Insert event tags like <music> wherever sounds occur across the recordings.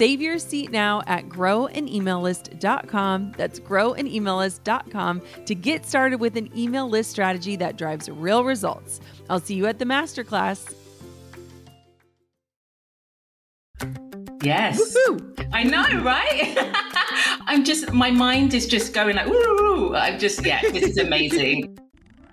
Save your seat now at growanemaillist.com. That's growanemaillist.com to get started with an email list strategy that drives real results. I'll see you at the masterclass. Yes. Woo-hoo. I know, right? <laughs> I'm just, my mind is just going like, woo, I'm just, yeah, this is amazing. <laughs>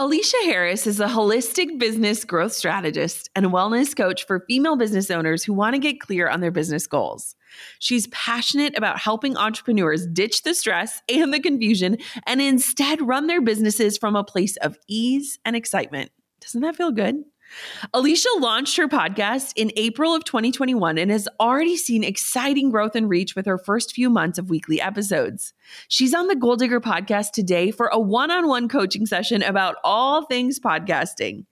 Eleshia Harris is a holistic business growth strategist and wellness coach for female business owners who want to get clear on their business goals. She's passionate about helping entrepreneurs ditch the stress and the confusion and instead run their businesses from a place of ease and excitement. Doesn't that feel good? Eleshia launched her podcast in April of 2021 and has already seen exciting growth and reach with her first few months of weekly episodes. She's on the Goal Digger podcast today for a one on one coaching session about all things podcasting.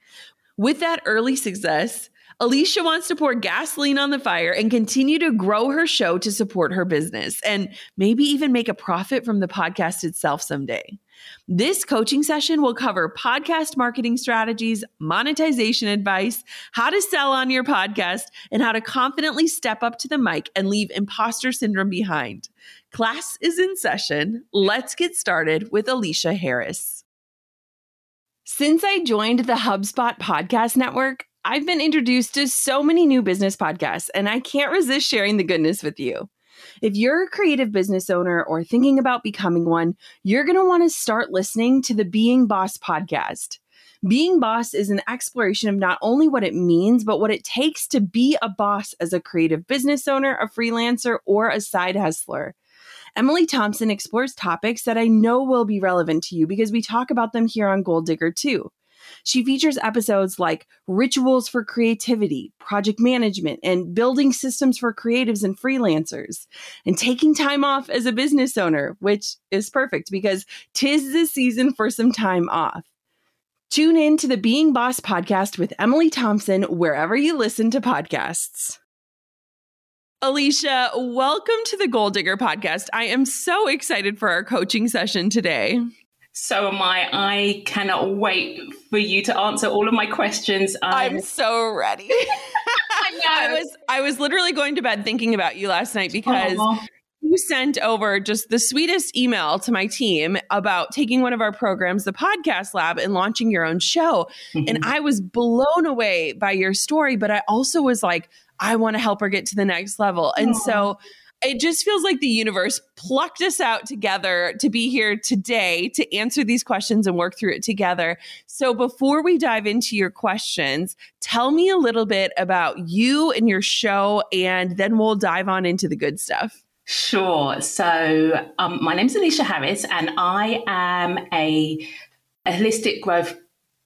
With that early success, Eleshia wants to pour gasoline on the fire and continue to grow her show to support her business and maybe even make a profit from the podcast itself someday. This coaching session will cover podcast marketing strategies, monetization advice, how to sell on your podcast, and how to confidently step up to the mic and leave imposter syndrome behind. Class is in session. Let's get started with Eleshia Harris. Since I joined the HubSpot Podcast Network, I've been introduced to so many new business podcasts, and I can't resist sharing the goodness with you. If you're a creative business owner or thinking about becoming one, you're going to want to start listening to the Being Boss podcast. Being boss is an exploration of not only what it means, but what it takes to be a boss as a creative business owner, a freelancer, or a side hustler. Emily Thompson explores topics that I know will be relevant to you because we talk about them here on Goal Digger too. She features episodes like rituals for creativity, project management, and building systems for creatives and freelancers, and taking time off as a business owner, which is perfect because tis the season for some time off. Tune in to the Being Boss podcast with Emily Thompson wherever you listen to podcasts. Eleshia, welcome to the Goal Digger podcast. I am so excited for our coaching session today. So am I. I cannot wait for you to answer all of my questions. I'm, I'm so ready. <laughs> <laughs> I, I, was I was literally going to bed thinking about you last night because you sent over just the sweetest email to my team about taking one of our programs, the Podcast Lab, and launching your own show. Mm-hmm. And I was blown away by your story, but I also was like, I want to help her get to the next level. And Aww. so it just feels like the universe plucked us out together to be here today to answer these questions and work through it together. So, before we dive into your questions, tell me a little bit about you and your show, and then we'll dive on into the good stuff. Sure. So, um, my name is Eleshia Harris, and I am a, a holistic growth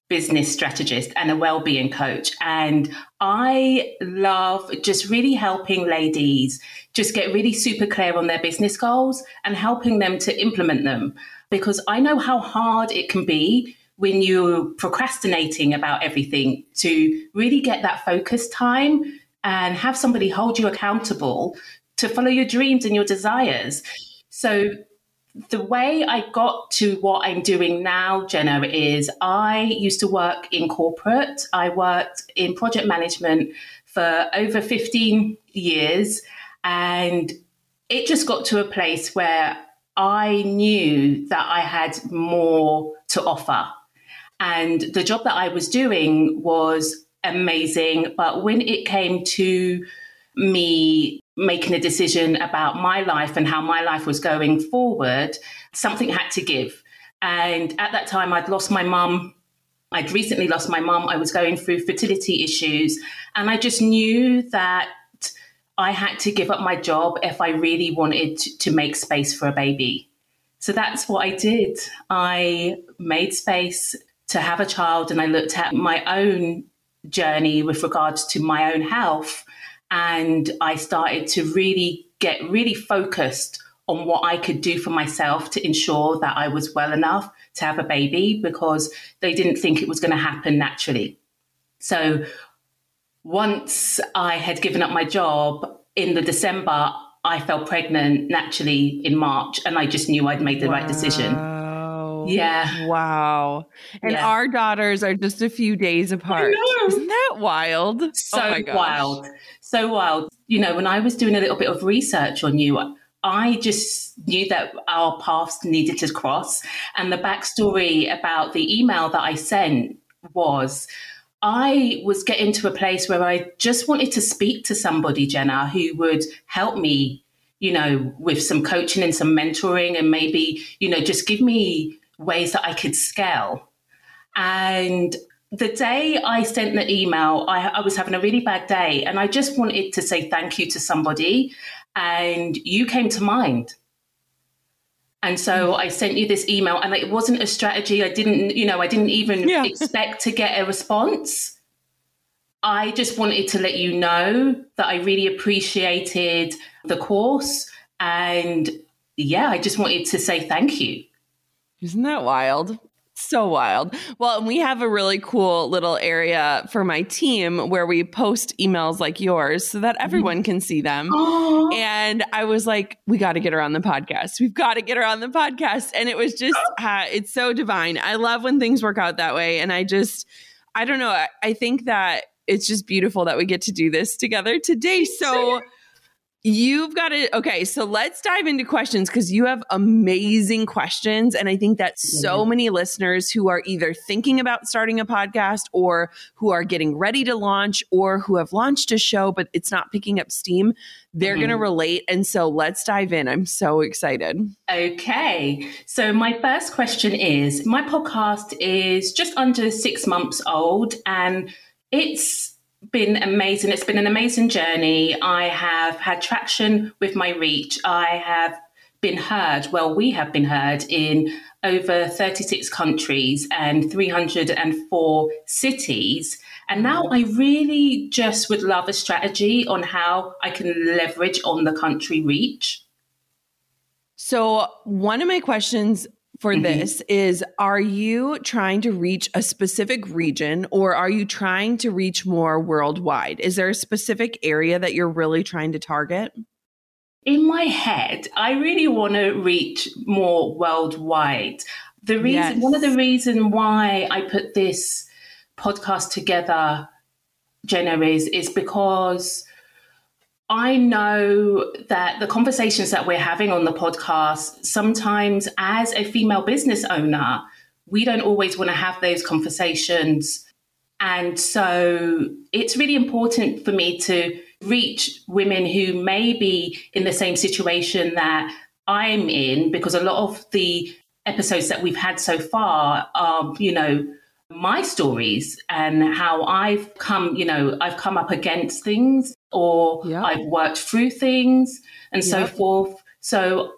business strategist and a well-being coach and I love just really helping ladies just get really super clear on their business goals and helping them to implement them because I know how hard it can be when you're procrastinating about everything to really get that focus time and have somebody hold you accountable to follow your dreams and your desires. So the way I got to what I'm doing now, Jenna, is I used to work in corporate. I worked in project management for over 15 years. And it just got to a place where I knew that I had more to offer. And the job that I was doing was amazing. But when it came to me making a decision about my life and how my life was going forward, something had to give. And at that time, I'd lost my mum. I'd recently lost my mum. I was going through fertility issues. And I just knew that I had to give up my job if I really wanted to make space for a baby. So that's what I did. I made space to have a child and I looked at my own journey with regards to my own health and I started to really get really focused on what I could do for myself to ensure that I was well enough to have a baby because they didn't think it was going to happen naturally. So once I had given up my job in the December, I fell pregnant naturally in March and I just knew I'd made the wow. right decision. Oh, yeah. Wow. And yeah. our daughters are just a few days apart. Isn't that wild? Oh so oh wild. So wild. You know, when I was doing a little bit of research on you, I just knew that our paths needed to cross. And the backstory about the email that I sent was I was getting to a place where I just wanted to speak to somebody, Jenna, who would help me, you know, with some coaching and some mentoring and maybe, you know, just give me ways that I could scale. And the day I sent the email, I, I, was having a really bad day and I just wanted to say thank you to somebody. And you came to mind. And so hmm. I sent you this email, and it wasn't a strategy. I didn't, you know, I didn't even yeah. <laughs> expect to get a response. I just wanted to let you know that I really appreciated the course. And yeah, I just wanted to say thank you. Isn't that wild? So wild. Well, and we have a really cool little area for my team where we post emails like yours so that everyone mm-hmm. can see them. And I was like, we got to get her on the podcast. We've got to get her on the podcast. And it was just, <laughs> uh, it's so divine. I love when things work out that way. And I just, I don't know. I, I think that it's just beautiful that we get to do this together today. So, You've got it. okay, so let's dive into questions because you have amazing questions. And I think that so mm-hmm. many listeners who are either thinking about starting a podcast or who are getting ready to launch or who have launched a show, but it's not picking up steam, they're mm-hmm. going to relate. And so let's dive in. I'm so excited. Okay. So, my first question is my podcast is just under six months old and it's been amazing. It's been an amazing journey. I have had traction with my reach. I have been heard, well, we have been heard in over 36 countries and 304 cities. And now I really just would love a strategy on how I can leverage on the country reach. So, one of my questions for mm-hmm. this is are you trying to reach a specific region or are you trying to reach more worldwide? Is there a specific area that you're really trying to target? In my head, I really want to reach more worldwide. The reason yes. one of the reason why I put this podcast together, Jenna, is is because I know that the conversations that we're having on the podcast, sometimes as a female business owner, we don't always want to have those conversations. And so it's really important for me to reach women who may be in the same situation that I'm in, because a lot of the episodes that we've had so far are, you know, my stories and how I've come, you know, I've come up against things or yep. I've worked through things and yep. so forth. So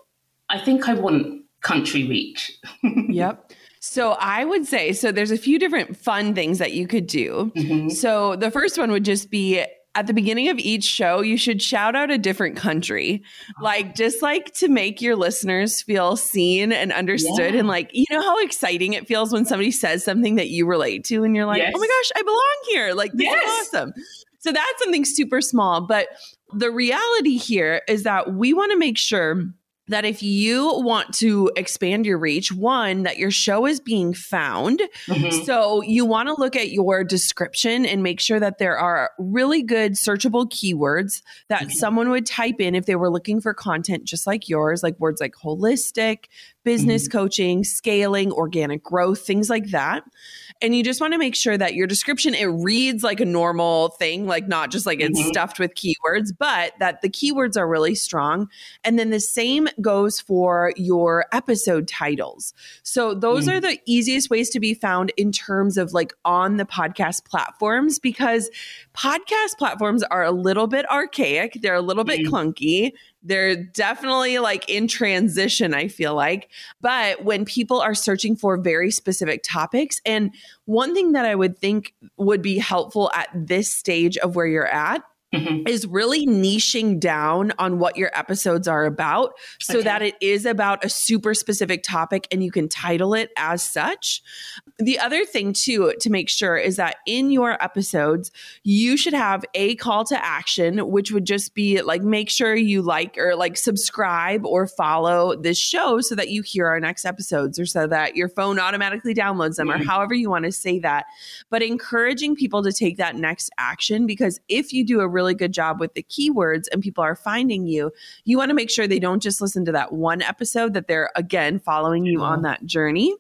I think I want country reach. <laughs> yep. So I would say so there's a few different fun things that you could do. Mm-hmm. So the first one would just be at the beginning of each show, you should shout out a different country. Like, just like to make your listeners feel seen and understood. Yeah. And like, you know how exciting it feels when somebody says something that you relate to and you're like, yes. oh my gosh, I belong here. Like, this yes. is awesome. So that's something super small. But the reality here is that we want to make sure that if you want to expand your reach, one, that your show is being found. Mm-hmm. So you want to look at your description and make sure that there are really good searchable keywords that mm-hmm. someone would type in if they were looking for content just like yours, like words like holistic, business mm-hmm. coaching, scaling, organic growth, things like that. And you just want to make sure that your description it reads like a normal thing, like not just like it's mm-hmm. stuffed with keywords, but that the keywords are really strong. And then the same goes for your episode titles. So those mm-hmm. are the easiest ways to be found in terms of like on the podcast platforms because podcast platforms are a little bit archaic, they're a little bit mm-hmm. clunky. They're definitely like in transition, I feel like. But when people are searching for very specific topics, and one thing that I would think would be helpful at this stage of where you're at Mm-hmm. is really niching down on what your episodes are about so okay. that it is about a super specific topic and you can title it as such. The other thing, too, to make sure is that in your episodes, you should have a call to action, which would just be like make sure you like or like subscribe or follow this show so that you hear our next episodes or so that your phone automatically downloads them mm-hmm. or however you want to say that. But encouraging people to take that next action because if you do a really really good job with the keywords and people are finding you, you want to make sure they don't just listen to that one episode, that they're again following you on that journey.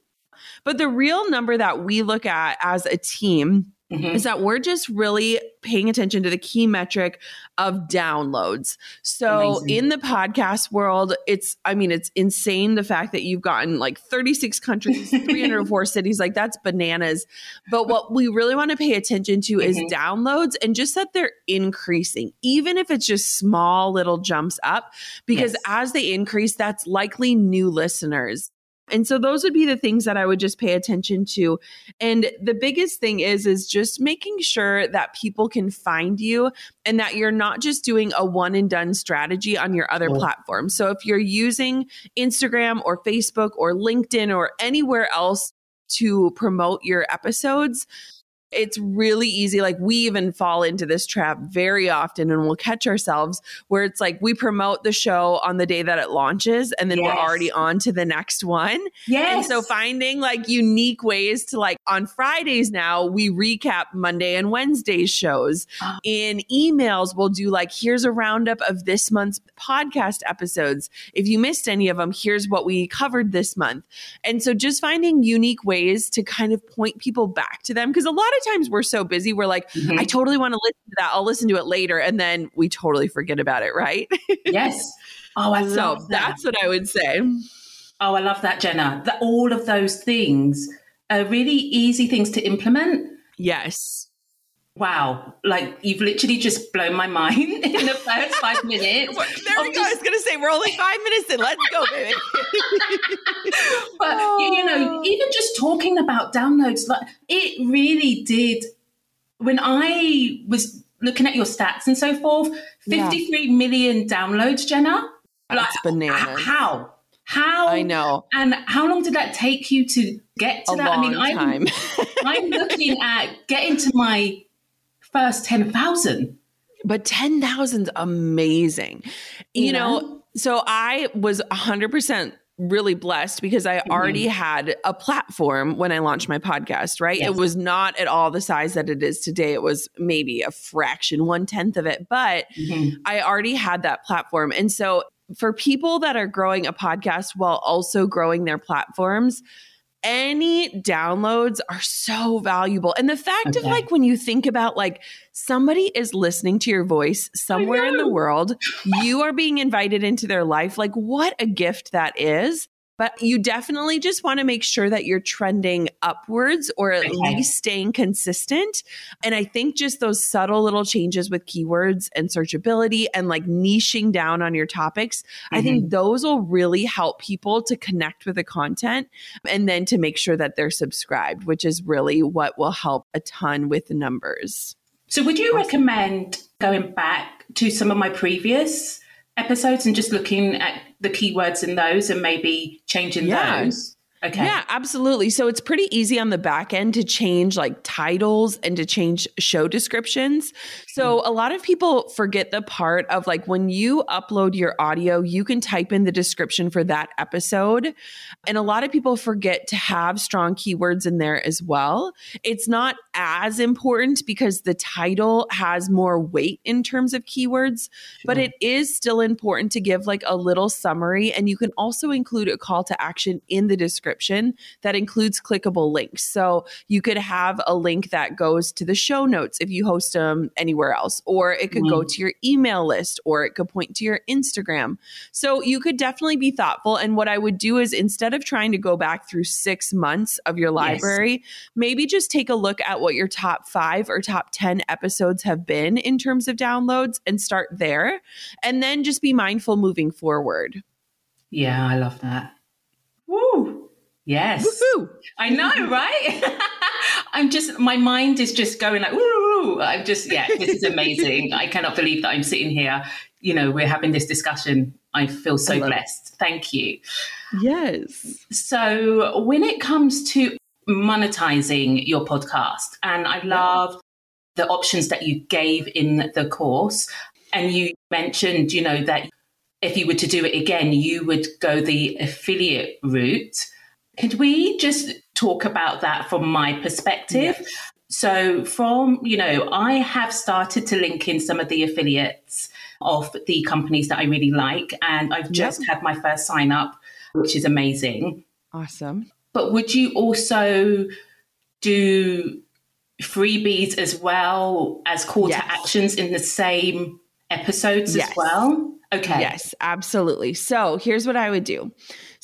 But the real number that we look at as a team Mm-hmm. is that we're just really paying attention to the key metric of downloads. So Amazing. in the podcast world, it's, I mean, it's insane the fact that you've gotten like 36 countries, <laughs> 304 cities, like that's bananas. But what we really want to pay attention to mm-hmm. is downloads and just that they're increasing, even if it's just small little jumps up, because yes. as they increase, that's likely new listeners. And so those would be the things that I would just pay attention to. And the biggest thing is is just making sure that people can find you and that you're not just doing a one and done strategy on your other platforms. So if you're using Instagram or Facebook or LinkedIn or anywhere else to promote your episodes, it's really easy. Like we even fall into this trap very often and we'll catch ourselves where it's like we promote the show on the day that it launches and then yes. we're already on to the next one. Yes. And so finding like unique ways to like on Fridays now, we recap Monday and Wednesday's shows. <gasps> In emails, we'll do like, here's a roundup of this month's podcast episodes. If you missed any of them, here's what we covered this month. And so just finding unique ways to kind of point people back to them. Cause a lot of times we're so busy, we're like, mm-hmm. I totally want to listen to that. I'll listen to it later. And then we totally forget about it, right? yes. Oh, I so love that. That's what I would say. Oh, I love that, Jenna. That all of those things are really easy things to implement. Yes. Wow, like you've literally just blown my mind <laughs> in the first five <laughs> minutes. there we go. I was going to say we're only five minutes in. Let's go, baby. <laughs> but oh. you know, oh. even just talking about downloads, like it really did. When I was looking at your stats and so forth, fifty-three yeah. million downloads, Jenna. That's like, bananas. How? How I know. And how long did that take you to get to a that? I mean, I'm, I'm looking at getting to my first 10,000. But 10,000's amazing. You yeah. know, so I was 100% really blessed because I mm-hmm. already had a platform when I launched my podcast, right? Yes. It was not at all the size that it is today. It was maybe a fraction, one tenth of it, but mm-hmm. I already had that platform. And so for people that are growing a podcast while also growing their platforms, any downloads are so valuable. And the fact okay. of like when you think about like somebody is listening to your voice somewhere in the world, you are being invited into their life. Like what a gift that is. But you definitely just want to make sure that you're trending upwards or at okay. least staying consistent. And I think just those subtle little changes with keywords and searchability and like niching down on your topics, mm-hmm. I think mm-hmm. those will really help people to connect with the content and then to make sure that they're subscribed, which is really what will help a ton with the numbers. So, would you recommend going back to some of my previous episodes and just looking at the keywords in those and maybe changing yeah. those? Okay. Yeah, absolutely. So it's pretty easy on the back end to change like titles and to change show descriptions. So hmm. a lot of people forget the part of like when you upload your audio, you can type in the description for that episode. And a lot of people forget to have strong keywords in there as well. It's not as important because the title has more weight in terms of keywords, sure. but it is still important to give like a little summary. And you can also include a call to action in the description description that includes clickable links. So you could have a link that goes to the show notes if you host them anywhere else, or it could mm. go to your email list, or it could point to your Instagram. So you could definitely be thoughtful. And what I would do is instead of trying to go back through six months of your library, yes. maybe just take a look at what your top five or top 10 episodes have been in terms of downloads and start there. And then just be mindful moving forward. Yeah, I love that. Woo! Yes. Woo-hoo. I know, <laughs> right? <laughs> I'm just, my mind is just going like, ooh, I'm just, yeah, this is amazing. I cannot believe that I'm sitting here. You know, we're having this discussion. I feel so I blessed. It. Thank you. Yes. So, when it comes to monetizing your podcast, and I love the options that you gave in the course, and you mentioned, you know, that if you were to do it again, you would go the affiliate route. Could we just talk about that from my perspective? Yes. So, from, you know, I have started to link in some of the affiliates of the companies that I really like, and I've just yep. had my first sign up, which is amazing. Awesome. But would you also do freebies as well as call yes. to actions in the same episodes yes. as well? Okay. Yes, absolutely. So here's what I would do.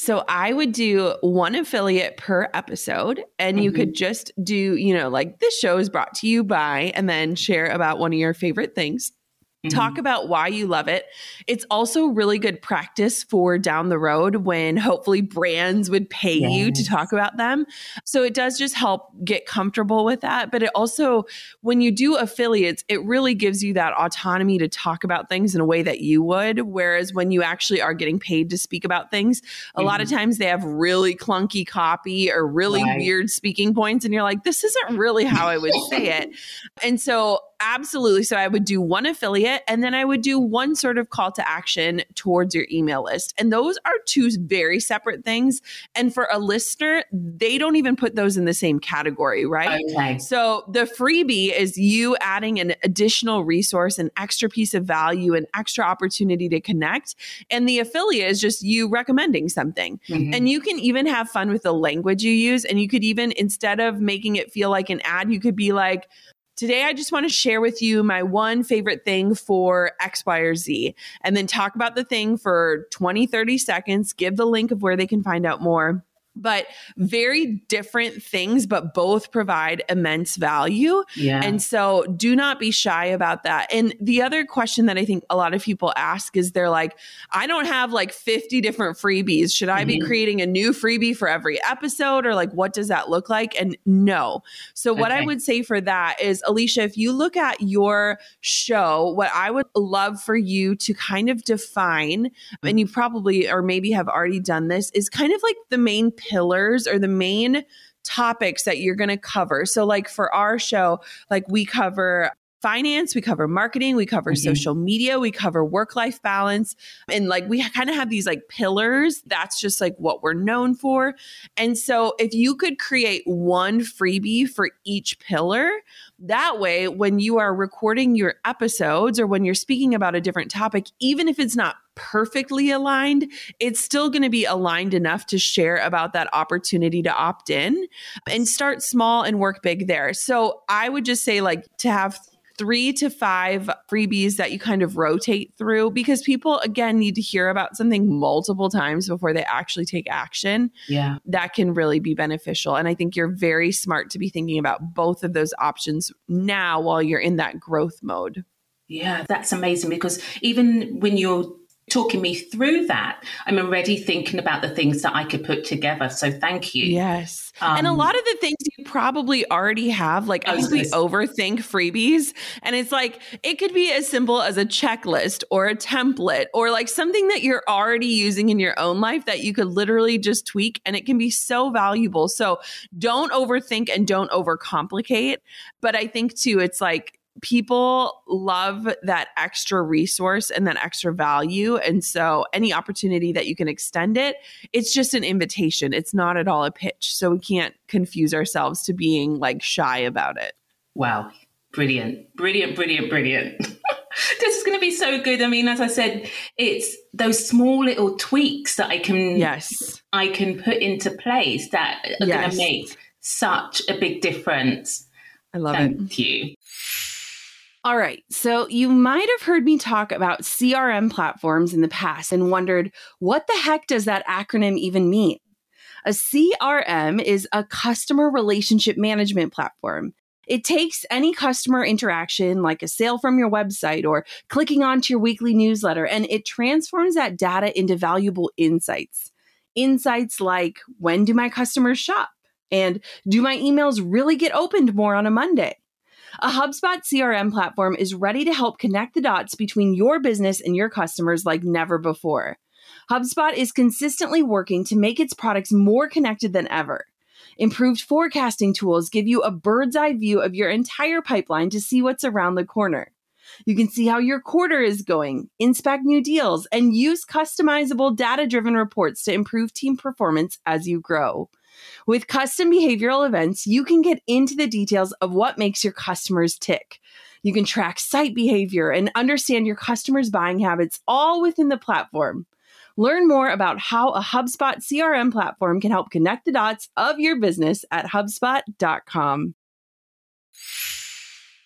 So I would do one affiliate per episode, and mm-hmm. you could just do, you know, like this show is brought to you by, and then share about one of your favorite things. Mm-hmm. Talk about why you love it. It's also really good practice for down the road when hopefully brands would pay yes. you to talk about them. So it does just help get comfortable with that. But it also, when you do affiliates, it really gives you that autonomy to talk about things in a way that you would. Whereas when you actually are getting paid to speak about things, a mm-hmm. lot of mm-hmm. times they have really clunky copy or really right. weird speaking points. And you're like, this isn't really how I would say it. <laughs> And so Absolutely. So I would do one affiliate and then I would do one sort of call to action towards your email list. And those are two very separate things. And for a listener, they don't even put those in the same category, right? Okay. So the freebie is you adding an additional resource, an extra piece of value, an extra opportunity to connect. And the affiliate is just you recommending something. Mm-hmm. And you can even have fun with the language you use. And you could even, instead of making it feel like an ad, you could be like, Today, I just want to share with you my one favorite thing for X, Y, or Z, and then talk about the thing for 20, 30 seconds, give the link of where they can find out more but very different things, but both provide immense value. Yeah. And so do not be shy about that. And the other question that I think a lot of people ask is they're like, I don't have like 50 different freebies. Should I mm-hmm. be creating a new freebie for every episode or like what does that look like? And no. So, what okay. I would say for that is, Eleshia, if you look at your show, what I would love for you to kind of define, and you probably or maybe have already done this, is kind of like the main pillars or the main topics that you're going to cover. So, like for our show, like we cover finance, we cover marketing, we cover mm-hmm. social media, we cover work life balance. And like we kind of have these like pillars. That's just like what we're known for. And so if you could create one freebie for each pillar, that way, when you are recording your episodes or when you're speaking about a different topic, even if it's not perfectly aligned, it's still going to be aligned enough to share about that opportunity to opt in and start small and work big there. So I would just say, like, to have three to five freebies that you kind of rotate through because people, again, need to hear about something multiple times before they actually take action. Yeah. That can really be beneficial. And I think you're very smart to be thinking about both of those options now while you're in that growth mode. Yeah, that's amazing because even when you're talking me through that, I'm already thinking about the things that I could put together. So thank you. Yes. Um, and a um, lot of the things you probably already have, like I, think we overthink freebies. And it's like, it could be as simple as a checklist or a template or like something that you're already using in your own life that you could literally just tweak and it can be so valuable. So don't overthink and don't overcomplicate. But I think too, it's like, people love that extra resource and that extra value. And so, any opportunity that you can extend it, it's just an invitation. It's not at all a pitch. So, we can't confuse ourselves to being like shy about it. Wow. Brilliant. Brilliant, brilliant, brilliant. <laughs> this is going to be so good. I mean, as I said, it's those small little tweaks that I can yes I can put into place that are yes. going to make such a big difference. I love Thank it. Thank you. All right. So you might have heard me talk about CRM platforms in the past and wondered what the heck does that acronym even mean? A CRM is a customer relationship management platform. It takes any customer interaction, like a sale from your website or clicking onto your weekly newsletter, and it transforms that data into valuable insights. Insights like when do my customers shop? And do my emails really get opened more on a Monday? A HubSpot CRM platform is ready to help connect the dots between your business and your customers like never before. HubSpot is consistently working to make its products more connected than ever. Improved forecasting tools give you a bird's eye view of your entire pipeline to see what's around the corner. You can see how your quarter is going, inspect new deals, and use customizable data driven reports to improve team performance as you grow. With custom behavioral events, you can get into the details of what makes your customers tick. You can track site behavior and understand your customers' buying habits all within the platform. Learn more about how a HubSpot CRM platform can help connect the dots of your business at HubSpot.com.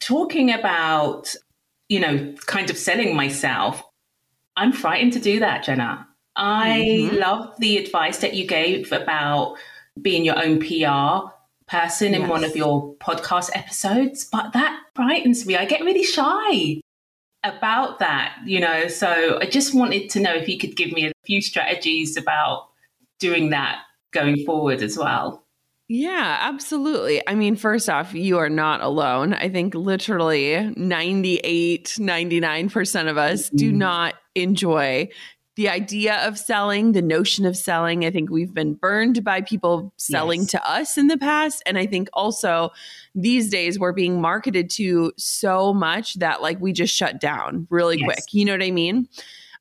talking about, you know, kind of selling myself, I'm frightened to do that, Jenna. I mm-hmm. love the advice that you gave about being your own PR person yes. in one of your podcast episodes, but that frightens me. I get really shy about that, you know. So I just wanted to know if you could give me a few strategies about doing that going forward as well. Yeah, absolutely. I mean, first off, you are not alone. I think literally 98, 99% of us mm-hmm. do not enjoy the idea of selling, the notion of selling. I think we've been burned by people selling yes. to us in the past. And I think also these days we're being marketed to so much that like we just shut down really yes. quick. You know what I mean?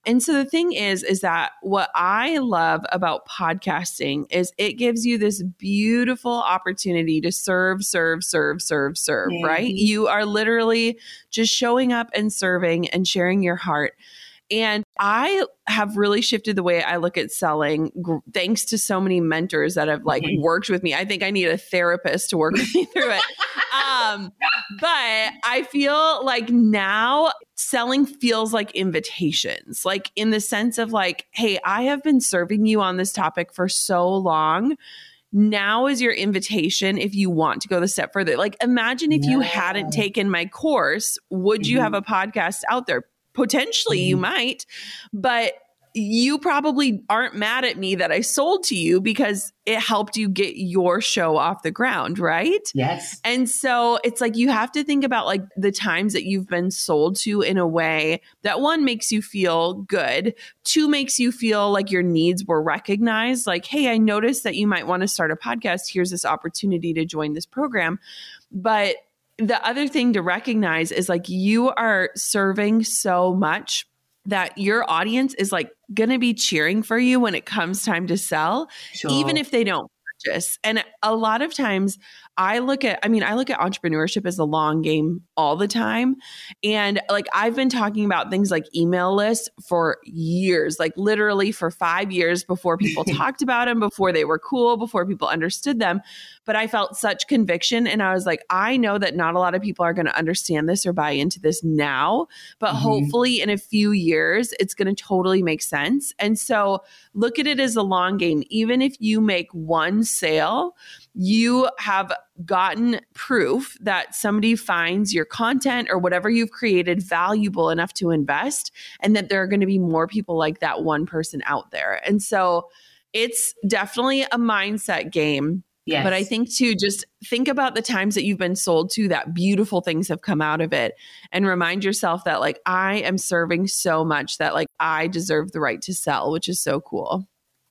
And so the thing is, is that what I love about podcasting is it gives you this beautiful opportunity to serve, serve, serve, serve, serve, mm-hmm. right? You are literally just showing up and serving and sharing your heart. And I have really shifted the way I look at selling g- thanks to so many mentors that have like mm-hmm. worked with me. I think I need a therapist to work with <laughs> me through it. um, <laughs> but I feel like now selling feels like invitations, like in the sense of like, hey, I have been serving you on this topic for so long now is your invitation if you want to go the step further. Like, imagine if yeah. you hadn't taken my course, would mm-hmm. you have mm-hmm. a podcast out there? Potentially, mm-hmm. you might, but you probably aren't mad at me that I sold to you because it helped you get your show off the ground, right? Yes. And so it's like you have to think about like the times that you've been sold to in a way that one makes you feel good, two makes you feel like your needs were recognized. Like, hey, I noticed that you might want to start a podcast. Here's this opportunity to join this program. But the other thing to recognize is like you are serving so much that your audience is like going to be cheering for you when it comes time to sell, sure. even if they don't purchase. And a lot of times I look at, I mean, I look at entrepreneurship as a long game all the time. And like I've been talking about things like email lists for years, like literally for five years before people <laughs> talked about them, before they were cool, before people understood them. But I felt such conviction. And I was like, I know that not a lot of people are going to understand this or buy into this now, but mm-hmm. hopefully in a few years, it's going to totally make sense. And so look at it as a long game. Even if you make one sale, you have gotten proof that somebody finds your content or whatever you've created valuable enough to invest and that there are going to be more people like that one person out there. And so it's definitely a mindset game. Yes. But I think too, just think about the times that you've been sold to that beautiful things have come out of it and remind yourself that, like, I am serving so much that, like, I deserve the right to sell, which is so cool.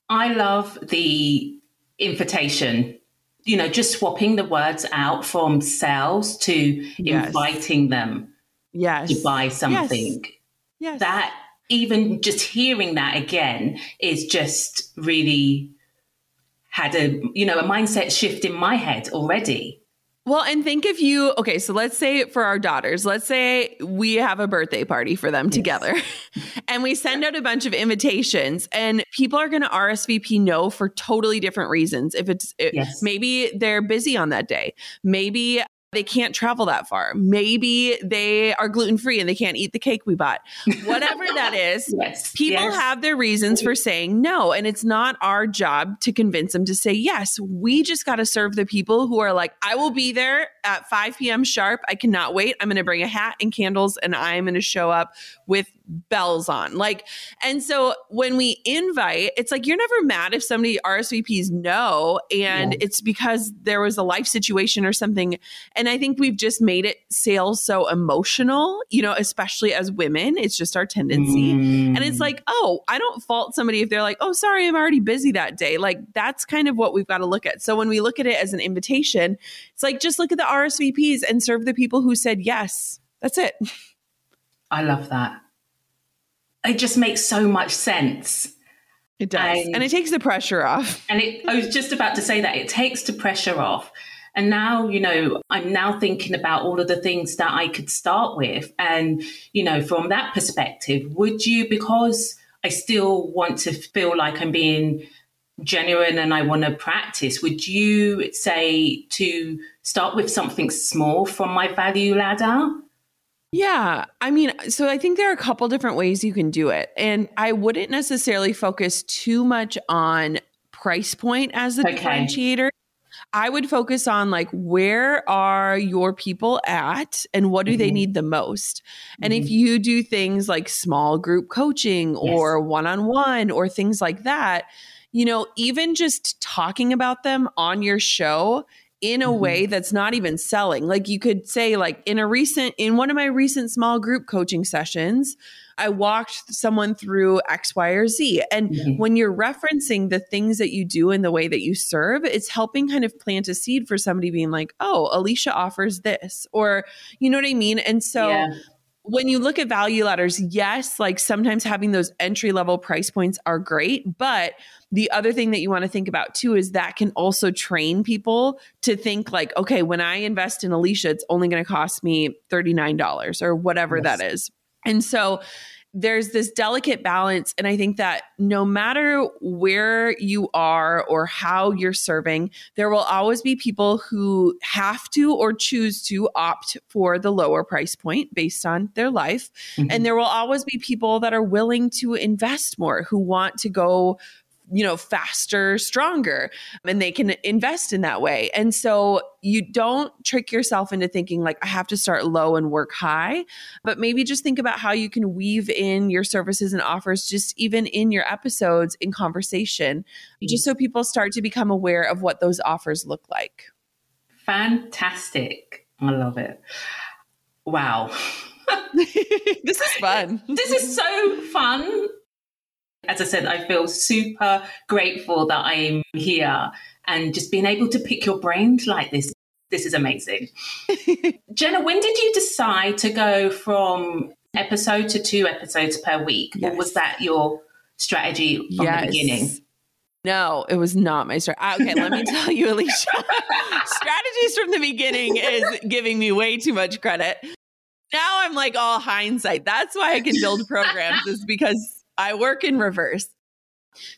I love the invitation you know, just swapping the words out from sales to yes. inviting them yes. to buy something. Yes. yes. That even just hearing that again is just really had a you know a mindset shift in my head already well, and think if you, okay, so let's say for our daughters, let's say we have a birthday party for them yes. together <laughs> and we send out a bunch of invitations and people are going to RSVP no for totally different reasons. If it's, yes. maybe they're busy on that day. Maybe they can't travel that far. Maybe they are gluten free and they can't eat the cake we bought. Whatever that <laughs> is, yes, people yes. have their reasons for saying no. And it's not our job to convince them to say yes. We just got to serve the people who are like, I will be there at 5 p.m. sharp. I cannot wait. I'm going to bring a hat and candles and I'm going to show up with bells on. Like, and so when we invite, it's like you're never mad if somebody RSVPs no, and yeah. it's because there was a life situation or something. And I think we've just made it sales so emotional, you know, especially as women. It's just our tendency. Mm. And it's mm. like, oh, I don't fault somebody if they're like, oh, sorry, I'm already busy that day. Like, that's kind of what we've got to look at. So when we look at it as an invitation, it's like just look at the RSVPs and serve the people who said yes. That's it. I love that it just makes so much sense. It does. And, and, it takes the pressure off. And it, I was just about to say that it takes the pressure off. And now, you know, I'm now thinking about all of the things that I could start with. And, you know, from that perspective, would you, because I still want to feel like I'm being genuine and I want to practice, would you say to start with something small from my value ladder? Yeah. I mean, so I think there are a couple different ways you can do it. And I wouldn't necessarily focus too much on price point as the okay. differentiator. I would focus on like where are your people at and what do mm-hmm. they need the most? And mm-hmm. if you do things like small group coaching or one on one or things like that, you know, even just talking about them on your show in a mm-hmm. way that's not even selling. Like you could say, like in a recent, in one of my recent small group coaching sessions, I walked someone through X, Y, or Z. And mm-hmm. when you're referencing the things that you do and the way that you serve, it's helping kind of plant a seed for somebody being like, oh, Eleshia offers this, or you know what I mean? And so, yeah. When you look at value ladders, yes, like sometimes having those entry level price points are great. But the other thing that you want to think about too is that can also train people to think like, okay, when I invest in Eleshia, it's only going to cost me $39 or whatever yes. that is. And so there's this delicate balance. And I think that no matter where you are or how you're serving, there will always be people who have to or choose to opt for the lower price point based on their life. Mm-hmm. And there will always be people that are willing to invest more, who want to go you know, faster, stronger, and they can invest in that way. And so you don't trick yourself into thinking like, I have to start low and work high, but maybe just think about how you can weave in your services and offers just even in your episodes in conversation, mm-hmm. just so people start to become aware of what those offers look like. Fantastic. I love it. Wow. <laughs> <laughs> this is fun. This is so fun as I said, I feel super grateful that I am here and just being able to pick your brains like this. This is amazing. <laughs> Jenna, when did you decide to go from episode to two episodes per week? Yes. Or was that your strategy from yes. the beginning? No, it was not my strategy. Okay, let me <laughs> tell you, Eleshia. Strategies from the beginning is giving me way too much credit. Now I'm like all hindsight. That's why I can build programs, is because I work in reverse.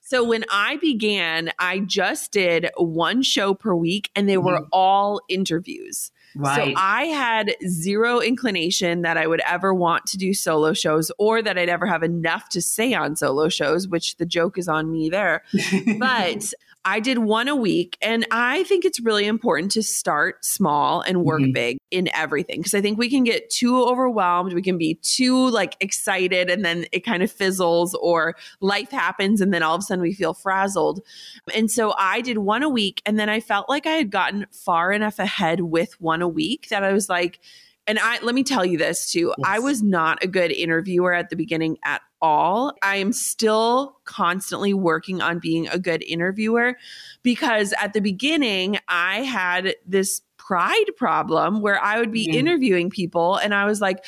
So when I began, I just did one show per week and they were mm-hmm. all interviews. Right. So I had zero inclination that I would ever want to do solo shows or that I'd ever have enough to say on solo shows, which the joke is on me there. <laughs> but I did one a week. And I think it's really important to start small and work mm-hmm. big in everything. Cause I think we can get too overwhelmed. We can be too like excited and then it kind of fizzles or life happens and then all of a sudden we feel frazzled. And so I did one a week. And then I felt like I had gotten far enough ahead with one a week that I was like, and I let me tell you this too. Yes. I was not a good interviewer at the beginning at all. I am still constantly working on being a good interviewer because at the beginning I had this pride problem where I would be mm-hmm. interviewing people and I was like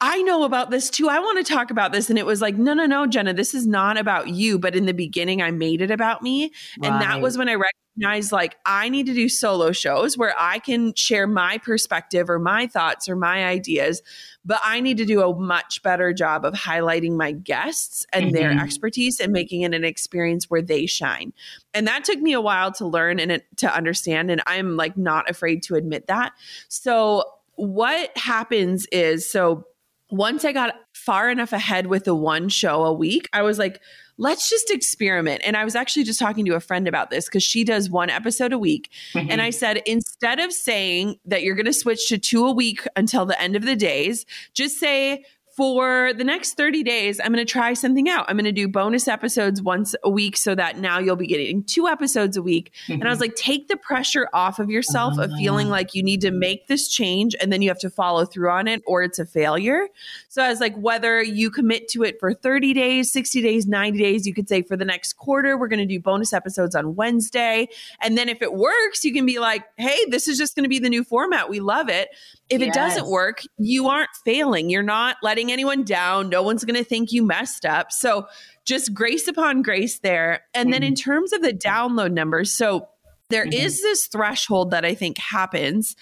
I know about this too. I want to talk about this. And it was like, no, no, no, Jenna, this is not about you. But in the beginning, I made it about me. Right. And that was when I recognized like, I need to do solo shows where I can share my perspective or my thoughts or my ideas. But I need to do a much better job of highlighting my guests and mm-hmm. their expertise and making it an experience where they shine. And that took me a while to learn and to understand. And I'm like not afraid to admit that. So, what happens is so once I got far enough ahead with the one show a week, I was like, let's just experiment. And I was actually just talking to a friend about this because she does one episode a week. Mm-hmm. And I said, instead of saying that you're going to switch to two a week until the end of the days, just say, for the next 30 days, I'm going to try something out. I'm going to do bonus episodes once a week so that now you'll be getting two episodes a week. Mm-hmm. And I was mm-hmm. like, take the pressure off of yourself of feeling like you need to make this change and then you have to follow through on it or it's a failure. So I was like, whether you commit to it for 30 days, 60 days, 90 days, you could say for the next quarter, we're going to do bonus episodes on Wednesday. And then if it works, you can be like, hey, this is just going to be the new format. We love it. If yes. it doesn't work, you aren't failing. You're not letting anyone down. No one's going to think you messed up. So just grace upon grace there. And mm-hmm. then in mm-hmm. terms of the download numbers, so there mm-hmm. is this threshold that I think happens.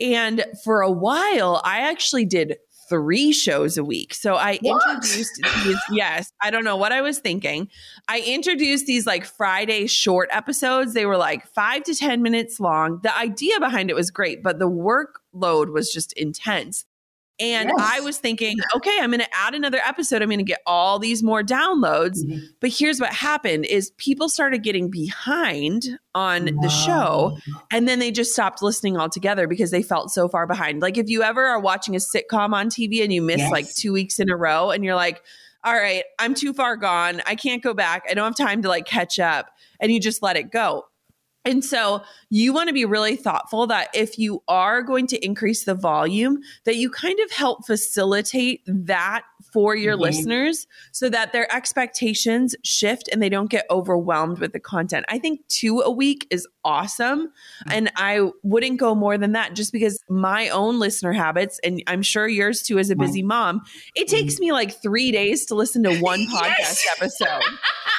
And for a while, I actually did three shows a week. So I what? introduced these, yes, I don't know what I was thinking. I introduced these like Friday short episodes. They were like five to 10 minutes long. The idea behind it was great, but the workload was just intense. And yes. I was thinking, okay, I'm going to add another episode. I'm going to get all these more downloads. Mm-hmm. But here's what happened is people started getting behind on wow. the show and then they just stopped listening altogether because they felt so far behind. Like if you ever are watching a sitcom on TV and you miss yes. like 2 weeks in a row and you're like, all right, I'm too far gone. I can't go back. I don't have time to like catch up and you just let it go. And so you want to be really thoughtful that if you are going to increase the volume, that you kind of help facilitate that for your mm-hmm. listeners so that their expectations shift and they don't get overwhelmed with the content. I think two a week is awesome. Mm-hmm. And I wouldn't go more than that just because my own listener habits, and I'm sure yours too as a busy mom, it takes mm-hmm. me like three days to listen to one <laughs> podcast yes. episode. <laughs>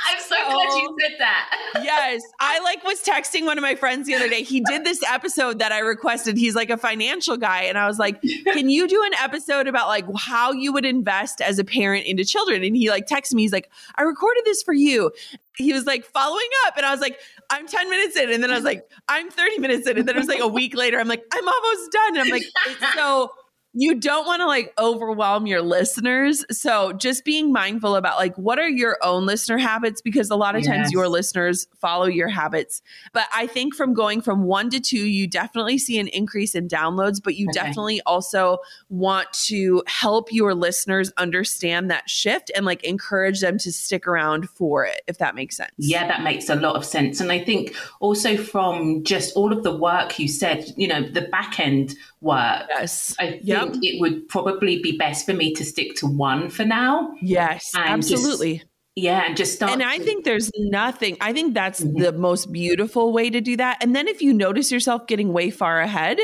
I'm so, so glad you said that. <laughs> yes. I like was texting one of my friends the other day. He did this episode that I requested. He's like a financial guy. And I was like, can you do an episode about like how you would invest as a parent into children? And he like texted me, he's like, I recorded this for you. He was like following up. And i was like i'm 10 minutes in. And then i was like i'm 30 minutes in. And then it was like a week later i'm like i'm almost done. And i'm like it's so you don't want to like overwhelm your listeners. So just being mindful about like what are your own listener habits because a lot of yes. times your listeners follow your habits. But I think from going from 1 to 2 you definitely see an increase in downloads, but you okay. definitely also want to help your listeners understand that shift and like encourage them to stick around for it if that makes sense. Yeah, that makes a lot of sense. And I think also from just all of the work you said, you know, the back end work. Yes. I think yep. it would probably be best for me to stick to one for now. Yes, absolutely. Just, yeah, and just start. And I think there's nothing, I think that's mm-hmm. the most beautiful way to do that. And then if you notice yourself getting way far ahead,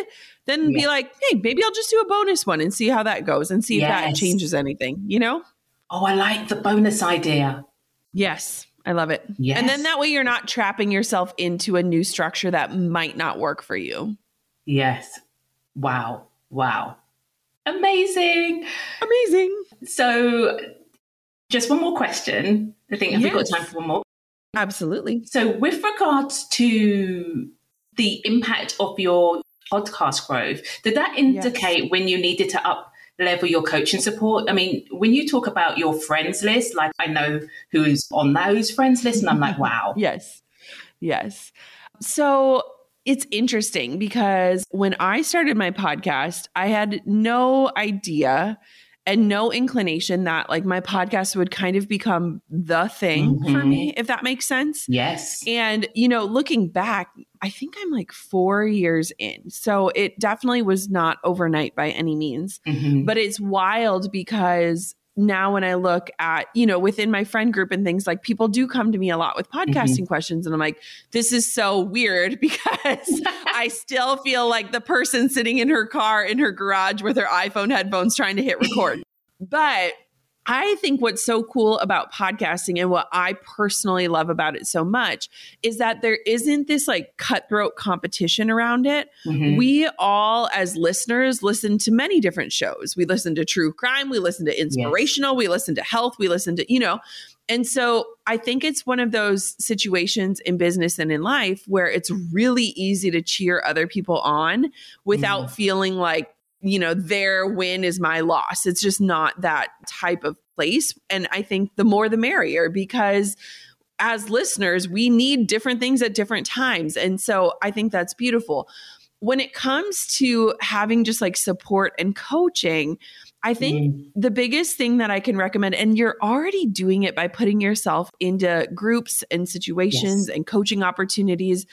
then yeah. be like, hey, maybe I'll just do a bonus one and see how that goes and see yes. if that changes anything, you know? Oh, I like the bonus idea. Yes. I love it. Yes. And then that way you're not trapping yourself into a new structure that might not work for you. Yes. Wow. Wow. Amazing. Amazing. So, just one more question. I think have yes. we got time for one more? Absolutely. So, with regards to the impact of your podcast growth, did that indicate yes. when you needed to up level your coaching support? I mean, when you talk about your friends list, like I know who's on those friends list, and I'm like, <laughs> wow. yes. Yes. So it's interesting because when I started my podcast, I had no idea and no inclination that like my podcast would kind of become the thing mm-hmm. for me, if that makes sense. Yes. And, you know, looking back, I think I'm like four years in. So it definitely was not overnight by any means. Mm-hmm. But it's wild because now when I look at, you know, within my friend group and things like people do come to me a lot with podcasting mm-hmm. questions. And I'm like, this is so weird <laughs> because <laughs> I still feel like the person sitting in her car in her garage with her iPhone headphones trying to hit record. <laughs> but I think what's so cool about podcasting and what I personally love about it so much is that there isn't this like cutthroat competition around it. Mm-hmm. We all, as listeners, listen to many different shows. We listen to true crime, we listen to inspirational, yes. we listen to health, we listen to, you know, and so I think it's one of those situations in business and in life where it's really easy to cheer other people on without mm. feeling like you know, their win is my loss. It's just not that type of place. And I think the more the merrier because as listeners, we need different things at different times. And so I think that's beautiful. When it comes to having just like support and coaching, I think mm. the biggest thing that I can recommend, and you're already doing it by putting yourself into groups and situations yes. and coaching opportunities,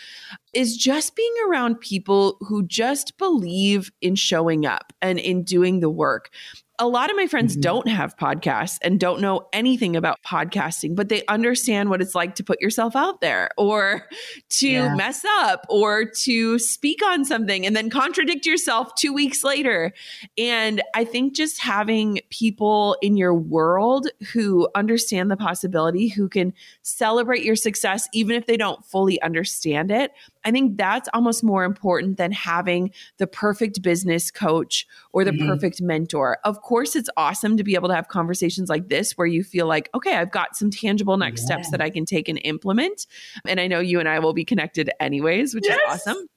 is just being around people who just believe in showing up and in doing the work a lot of my friends mm-hmm. don't have podcasts and don't know anything about podcasting, but they understand what it's like to put yourself out there or to yeah. mess up or to speak on something and then contradict yourself two weeks later. And I think just having people in your world who understand the possibility, who can celebrate your success, even if they don't fully understand it, I think that's almost more important than having the perfect business coach or the mm-hmm. perfect mentor. Of course, it's awesome to be able to have conversations like this where you feel like, okay, I've got some tangible next yeah. steps that I can take and implement. And I know you and I will be connected anyways, which yes. is awesome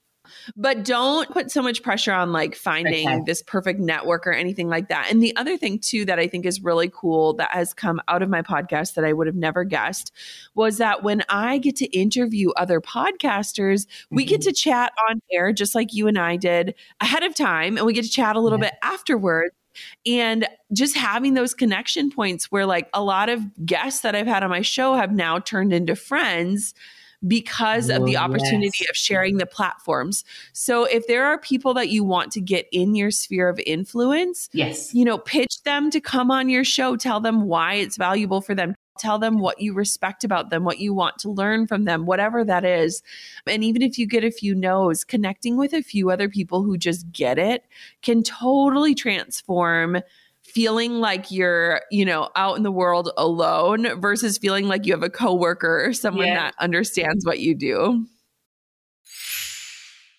but don't put so much pressure on like finding okay. this perfect network or anything like that. And the other thing too that I think is really cool that has come out of my podcast that I would have never guessed was that when I get to interview other podcasters, mm-hmm. we get mm-hmm. to chat on air just like you and I did ahead of time and we get to chat a little yeah. bit afterwards and just having those connection points where like a lot of guests that I've had on my show have now turned into friends because of the opportunity yes. of sharing the platforms. So if there are people that you want to get in your sphere of influence, Yes. you know, pitch them to come on your show, tell them why it's valuable for them. Tell them what you respect about them, what you want to learn from them, whatever that is. And even if you get a few no's, connecting with a few other people who just get it can totally transform feeling like you're, you know, out in the world alone versus feeling like you have a coworker or someone Yeah. that understands what you do.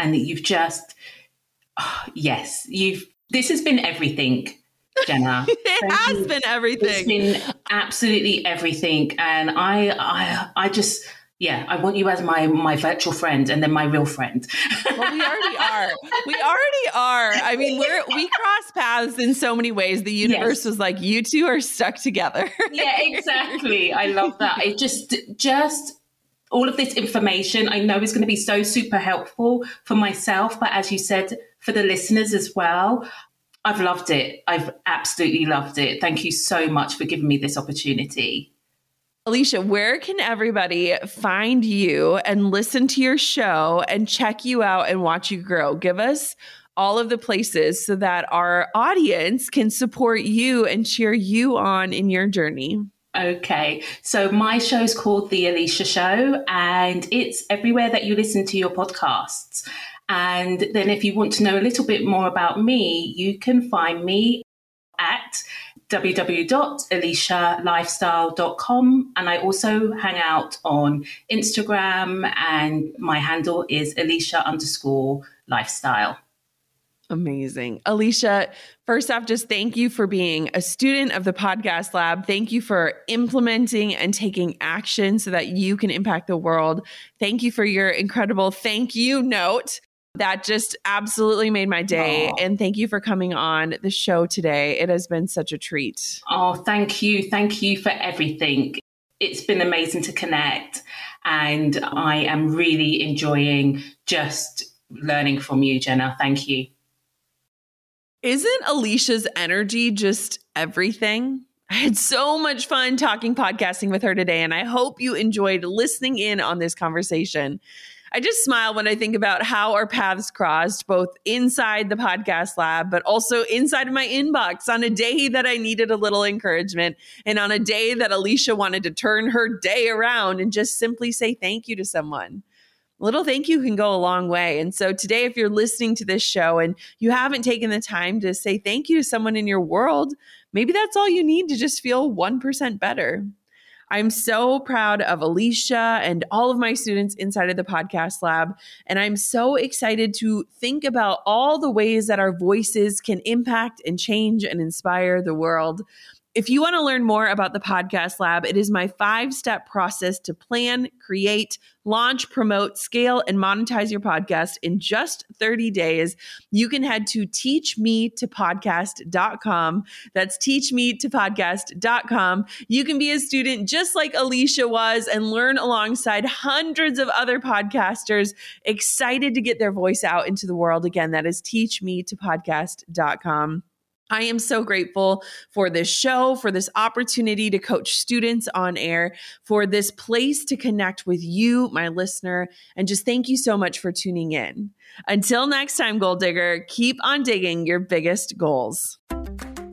And that you've just, oh, <sighs> yes, you've, this has been everything, Jenna. <laughs> It Thank has you. been It's everything. been absolutely everything. And I, I, I just, yeah, I want you as my, my virtual friend and then my real friend. well, we already <laughs> are. We already are. I mean, we're we cross paths in so many ways. The universe Yes. was like, you two are stuck together. yeah, exactly. I love that. It just, just all of this information I know is going to be so super helpful for myself, but as you said, for the listeners as well. I've loved it. I've absolutely loved it. Thank you so much for giving me this opportunity. Eleshia, where can everybody find you and listen to your show and check you out and watch you grow? Give us all of the places so that our audience can support you and cheer you on in your journey. Okay, so my show is called The Eleshia Show, and it's everywhere that you listen to your podcasts. And then, if you want to know a little bit more about me, you can find me at www.eleshialifestyle.com. And I also hang out on Instagram, and my handle is Eleshia underscore lifestyle. Amazing. Eleshia, first off, just thank you for being a student of the Podcast Lab. Thank you for implementing and taking action so that you can impact the world. Thank you for your incredible thank you note. That just absolutely made my day. Aw. And thank you for coming on the show today. It has been such a treat. Oh, thank you. Thank you for everything. It's been amazing to connect. And I am really enjoying just learning from you, Jenna. Thank you. Isn't Eleshia's energy just everything? I had so much fun talking podcasting with her today, and I hope you enjoyed listening in on this conversation. I just smile when I think about how our paths crossed, both inside the podcast lab, but also inside of my inbox on a day that I needed a little encouragement, and on a day that Eleshia wanted to turn her day around and just simply say thank you to someone. Little thank you can go a long way. And so today, if you're listening to this show and you haven't taken the time to say thank you to someone in your world, maybe that's all you need to just feel 1% better. I'm so proud of Eleshia and all of my students inside of the podcast lab. And I'm so excited to think about all the ways that our voices can impact and change and inspire the world. If you want to learn more about the Podcast Lab, it is my five step process to plan, create, launch, promote, scale, and monetize your podcast in just 30 days. You can head to teachmetopodcast.com. That's teachmetopodcast.com. You can be a student just like Eleshia was and learn alongside hundreds of other podcasters excited to get their voice out into the world. Again, that is teachmetopodcast.com. I am so grateful for this show, for this opportunity to coach students on air, for this place to connect with you, my listener, and just thank you so much for tuning in. Until next time, Goal Digger, keep on digging your biggest goals.